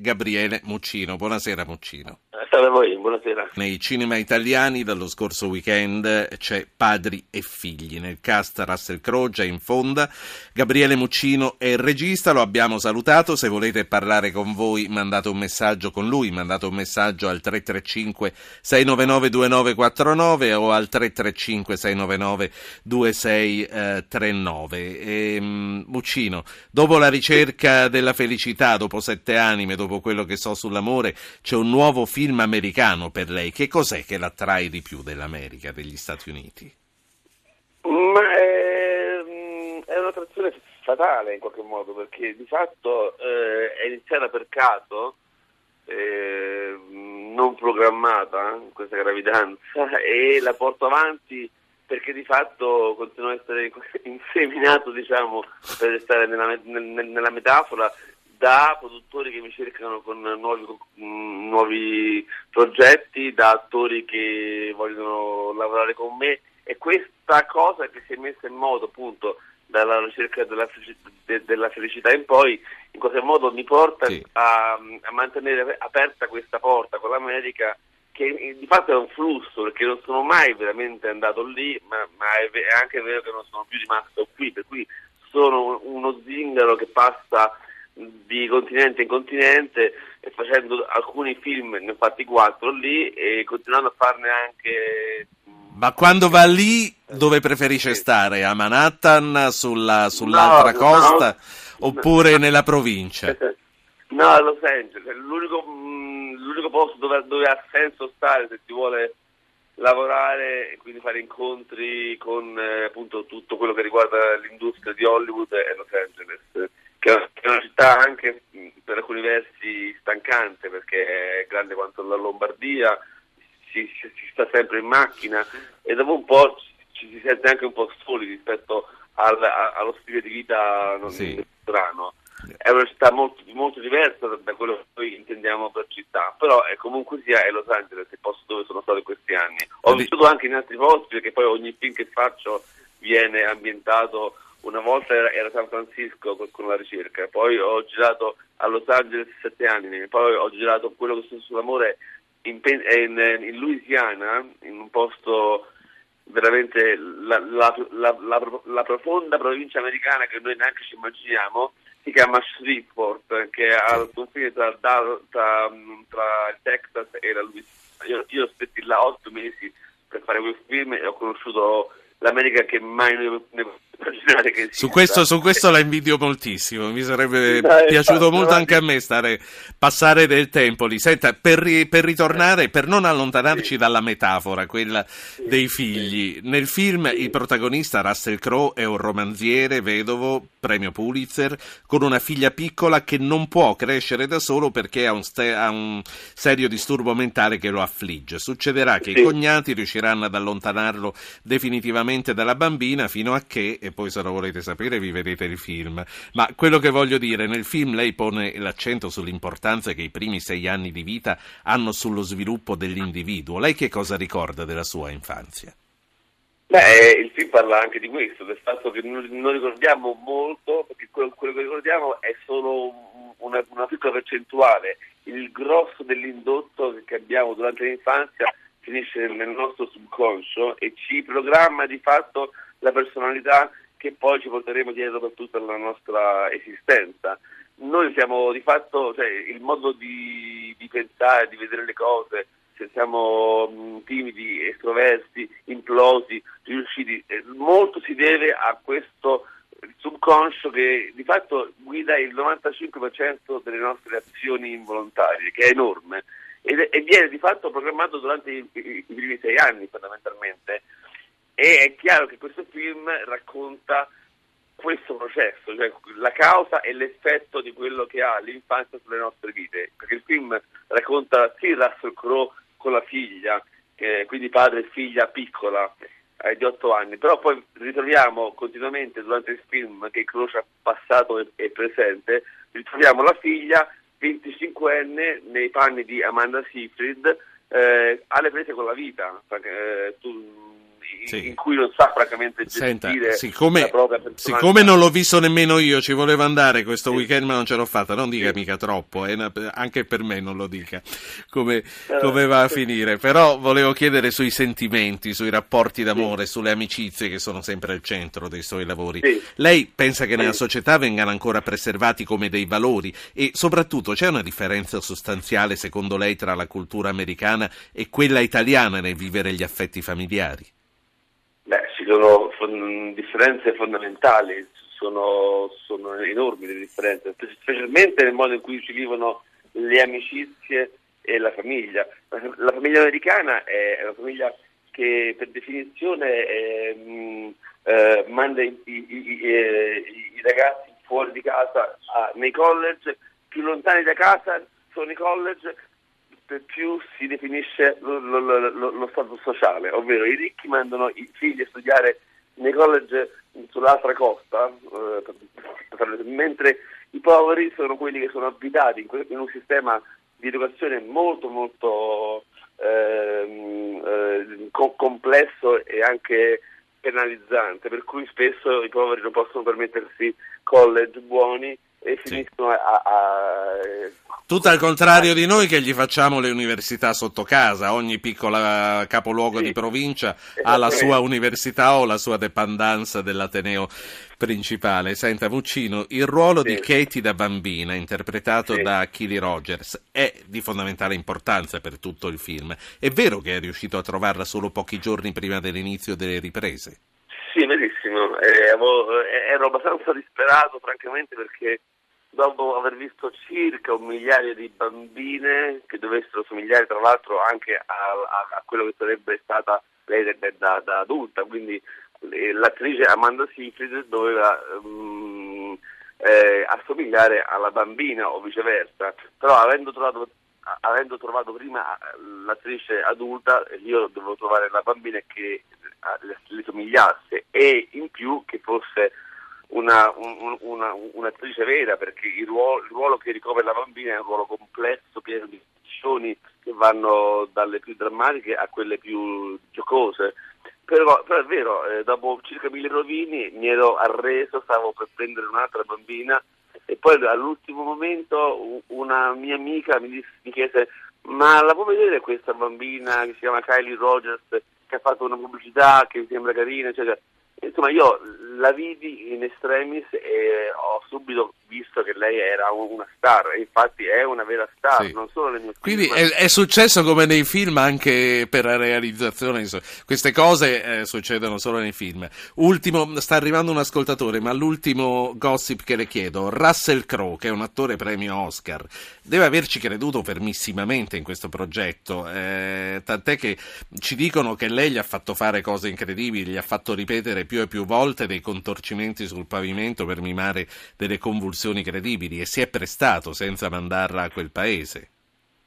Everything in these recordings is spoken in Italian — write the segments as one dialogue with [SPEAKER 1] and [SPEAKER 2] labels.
[SPEAKER 1] Gabriele Muccino. Buonasera Muccino.
[SPEAKER 2] Salve a voi, buonasera.
[SPEAKER 1] Nei cinema italiani dallo scorso weekend c'è Padri e Figli. Nel cast Russell Crowe in fonda. Gabriele Muccino è il regista, lo abbiamo salutato. Se volete parlare con voi mandate un messaggio con lui, mandate un messaggio al 335 699 2949 o al 335 699 2639. E, Muccino, dopo la ricerca della felicità, dopo sette anime, dopo quello che so sull'amore, c'è un nuovo film americano per lei, che cos'è che l'attrae di più dell'America, degli Stati Uniti?
[SPEAKER 2] Ma è, mm, è un'attrazione fatale in qualche modo, perché di fatto eh, è iniziata per caso, eh, non programmata questa gravidanza e la porto avanti perché di fatto continua a essere inseminato, diciamo, per stare nella, nella metafora, da produttori che mi cercano con nuovi, mm, nuovi, progetti, da attori che vogliono lavorare con me e questa cosa che si è messa in modo appunto dalla ricerca della, della felicità in poi in qualche modo mi porta sì. a, a, mantenere aperta questa porta con l'America che di fatto è un flusso perché non sono mai veramente andato lì ma, ma è, è anche vero che non sono più rimasto qui per cui sono uno zingaro che passa di continente in continente e facendo alcuni film, ne ho fatti quattro lì e continuando a farne anche...
[SPEAKER 1] Ma quando va lì dove preferisce stare? A Manhattan, sulla, sull'altra no, costa no, oppure nella provincia?
[SPEAKER 2] No, a Los Angeles, l'unico, mm, l'unico posto dove, dove ha senso stare se si vuole lavorare e quindi fare incontri con eh, appunto tutto quello che riguarda l'industria di Hollywood è Los Angeles che è una città anche per alcuni versi stancante perché è grande quanto la Lombardia, si, si, si sta sempre in macchina e dopo un po' ci si sente anche un po' soli rispetto al, a, allo stile di vita non sì. strano. È una città molto, molto, diversa da quello che noi intendiamo per città, però è comunque sia è Los Angeles, il posto dove sono stato in questi anni. Ho vissuto anche in altri posti perché poi ogni film che faccio viene ambientato una volta era, era San Francisco con, con, la ricerca, poi ho girato a Los Angeles sette anni, poi ho girato quello che sto sull'amore in, in, in Louisiana, in un posto veramente la, la, la, la, profonda provincia americana che noi neanche ci immaginiamo, si chiama Shreveport, che è al confine tra, tra, tra, tra, Texas e la Louisiana. Io, io aspetti là otto mesi per fare quel film e ho conosciuto l'America che mai ne, ne
[SPEAKER 1] immaginare che su questo, su questo, la invidio moltissimo. Mi sarebbe Dai, piaciuto fatto, molto anche a me stare, passare del tempo lì. Senta, per, per ritornare, per non allontanarci sì. dalla metafora, quella sì, dei figli, sì. nel film il protagonista Russell Crowe è un romanziere vedovo, premio Pulitzer, con una figlia piccola che non può crescere da solo perché ha un, ste- ha un serio disturbo mentale che lo affligge. Succederà che i cognati riusciranno ad allontanarlo definitivamente dalla bambina fino a che e poi se lo volete sapere vi vedete il film. Ma quello che voglio dire, nel film lei pone l'accento sull'importanza che i primi sei anni di vita hanno sullo sviluppo dell'individuo. Lei che cosa ricorda della sua infanzia?
[SPEAKER 2] Beh, il film parla anche di questo, del fatto che non ricordiamo molto, perché quello, quello, che ricordiamo è solo una, una, piccola percentuale. Il grosso dell'indotto che abbiamo durante l'infanzia finisce nel nostro subconscio e ci programma di fatto la personalità che poi ci porteremo dietro per tutta la nostra esistenza. Noi siamo di fatto, cioè, il modo di, di, pensare, di vedere le cose, se siamo mh, timidi, estroversi, implosi, riusciti, eh, molto si deve a questo subconscio che di fatto guida il 95% delle nostre azioni involontarie, che è enorme, e, e viene di fatto programmato durante i, i, i primi sei anni fondamentalmente e è chiaro che questo film racconta questo processo, cioè la causa e l'effetto di quello che ha l'infanzia sulle nostre vite, perché il film racconta sì Russell Crowe con la figlia, eh, quindi padre e figlia piccola eh, di otto anni, però poi ritroviamo continuamente durante il film che incrocia passato e, e presente, ritroviamo la figlia 25enne nei panni di Amanda Seyfried eh, alle prese con la vita, eh, tu, sì. in cui non sa francamente gestire
[SPEAKER 1] Senta, siccome, la propria siccome non l'ho visto nemmeno io, ci volevo andare questo sì. weekend ma non ce l'ho fatta, non dica mica troppo, eh, anche per me non lo dica come, come va a finire, però volevo chiedere sui sentimenti, sui rapporti d'amore, sulle amicizie che sono sempre al centro dei suoi lavori. Lei pensa che nella società vengano ancora preservati come dei valori? E soprattutto c'è una differenza sostanziale secondo lei tra la cultura americana e quella italiana nel vivere gli affetti familiari?
[SPEAKER 2] Sono differenze fondamentali, sono, sono, enormi le differenze, specialmente nel modo in cui si vivono le amicizie e la famiglia. La famiglia americana è una famiglia che per definizione è, mh, mm, eh, manda i, i, i, i, ragazzi fuori di casa a, nei college, più lontani da casa sono i college, più si definisce lo, lo, lo, lo stato sociale, ovvero i ricchi mandano i figli a studiare nei college sull'altra costa, eh, mentre i poveri sono quelli che sono abitati in, in un sistema di educazione molto molto ehm, eh, co- complesso e anche penalizzante, per cui spesso i poveri non possono permettersi college buoni e finiscono sì. a, a,
[SPEAKER 1] tutto al contrario di noi che gli facciamo le università sotto casa, ogni piccola capoluogo sì. di provincia ha la sua università o la sua dependenza dell'Ateneo principale. Senta Muccino, il ruolo sì. di Katie da bambina, interpretato sì. da Killy Rogers, è di fondamentale importanza per tutto il film. È vero che è riuscito a trovarla solo pochi giorni prima dell'inizio delle riprese?
[SPEAKER 2] Sì, verissimo. Eh, avevo, eh, ero abbastanza disperato, francamente, perché dopo aver visto circa un migliaio di bambine che dovessero somigliare tra l'altro anche a, a, a quello che sarebbe stata lei da, da, adulta, quindi eh, l'attrice Amanda Seyfried doveva um, eh, assomigliare alla bambina o viceversa, però avendo trovato, avendo trovato prima l'attrice adulta io dovevo trovare la bambina che le somigliasse e in più che fosse una, un, una, un'attrice vera perché il ruolo, il ruolo, che ricopre la bambina è un ruolo complesso, pieno di situazioni che vanno dalle più drammatiche a quelle più giocose. Però, però è vero, eh, dopo circa mille rovini mi ero arreso, stavo per prendere un'altra bambina e poi all'ultimo momento una mia amica mi, disse, mi chiese ma la può vedere questa bambina che si chiama Kylie Rogers che ha fatto una pubblicità che mi sembra carina, eccetera. Insomma, io la vidi in extremis e ho subito visto che lei era una star, infatti è una vera star, sì. non solo nel mio
[SPEAKER 1] film. Quindi è, è, successo come nei film anche per la realizzazione, queste cose eh, succedono solo nei film. Ultimo, sta arrivando un ascoltatore, ma l'ultimo gossip che le chiedo, Russell Crowe, che è un attore premio Oscar, deve averci creduto fermissimamente in questo progetto, eh, tant'è che ci dicono che lei gli ha fatto fare cose incredibili, gli ha fatto ripetere più e più volte dei contorcimenti sul pavimento per mimare delle convulsioni credibili e si è prestato senza mandarla a quel paese.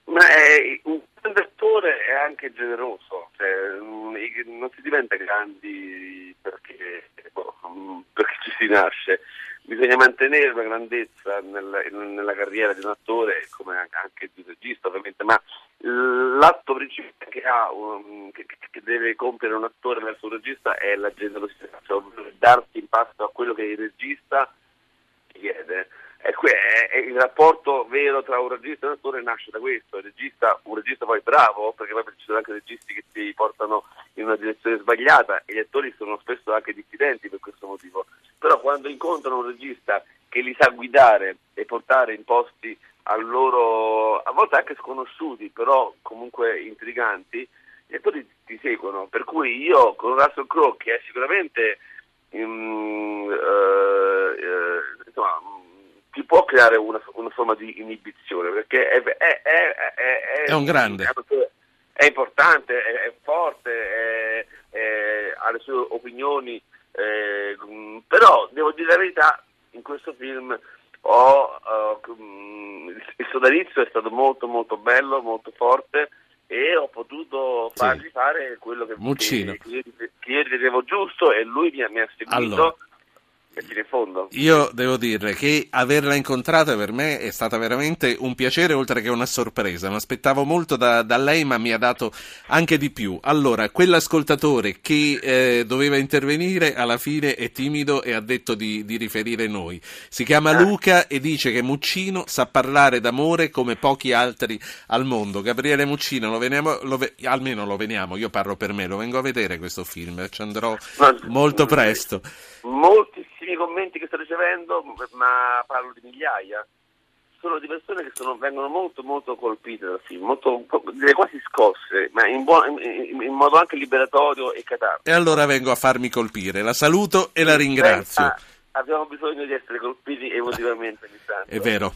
[SPEAKER 2] Ma è, un grande attore è anche generoso, cioè, non si diventa grandi perché, boh, perché ci si nasce bisogna mantenere una grandezza nella, nella, carriera di un attore come anche di un regista ovviamente, ma l'atto principale che, ha, um, che, che, deve compiere un attore verso un regista è la generosità, cioè darsi in pasto a quello che il regista chiede. È, è, è il rapporto vero tra un regista e un attore nasce da questo, il regista, un regista poi bravo, perché poi ci sono anche registi che ti portano in una direzione sbagliata e gli attori sono spesso anche diffidenti per questo motivo, però quando incontrano un regista che li sa guidare e portare in posti a loro, a volte anche sconosciuti, però comunque intriganti, gli attori ti seguono, per cui io con Russell Crowe che è sicuramente um, uh, uh, insomma, ti può creare una, una, forma di inibizione perché è, è,
[SPEAKER 1] è, è un grande.
[SPEAKER 2] È importante, è, forte ha le sue opinioni eh, però devo dire la verità in questo film ho, sodalizio è stato molto molto bello molto forte e ho potuto fargli sì. fare quello che, che, che, io, che, io ritenevo giusto e lui mi, mi ha seguito
[SPEAKER 1] allora
[SPEAKER 2] fino in fondo.
[SPEAKER 1] Io devo dire che averla incontrata per me è stata veramente un piacere oltre che una sorpresa. Mi aspettavo molto da, da lei, ma mi ha dato anche di più. Allora, quell'ascoltatore che eh, doveva intervenire alla fine è timido e ha detto di, di riferire noi. Si chiama ah. Luca e dice che Muccino sa parlare d'amore come pochi altri al mondo. Gabriele Muccino, lo veniamo, lo, almeno lo veniamo, io parlo per me, lo vengo a vedere questo film, ci andrò ma, molto presto.
[SPEAKER 2] Moltissimi commenti che sto ricevendo, ma parlo di migliaia sono di persone che sono, vengono molto molto colpite dal film, molto, quasi scosse, ma in, buon, in, in, modo anche liberatorio e catartico.
[SPEAKER 1] E allora vengo a farmi colpire, la saluto e la ringrazio.
[SPEAKER 2] Ah, abbiamo bisogno di essere colpiti emotivamente.
[SPEAKER 1] È vero.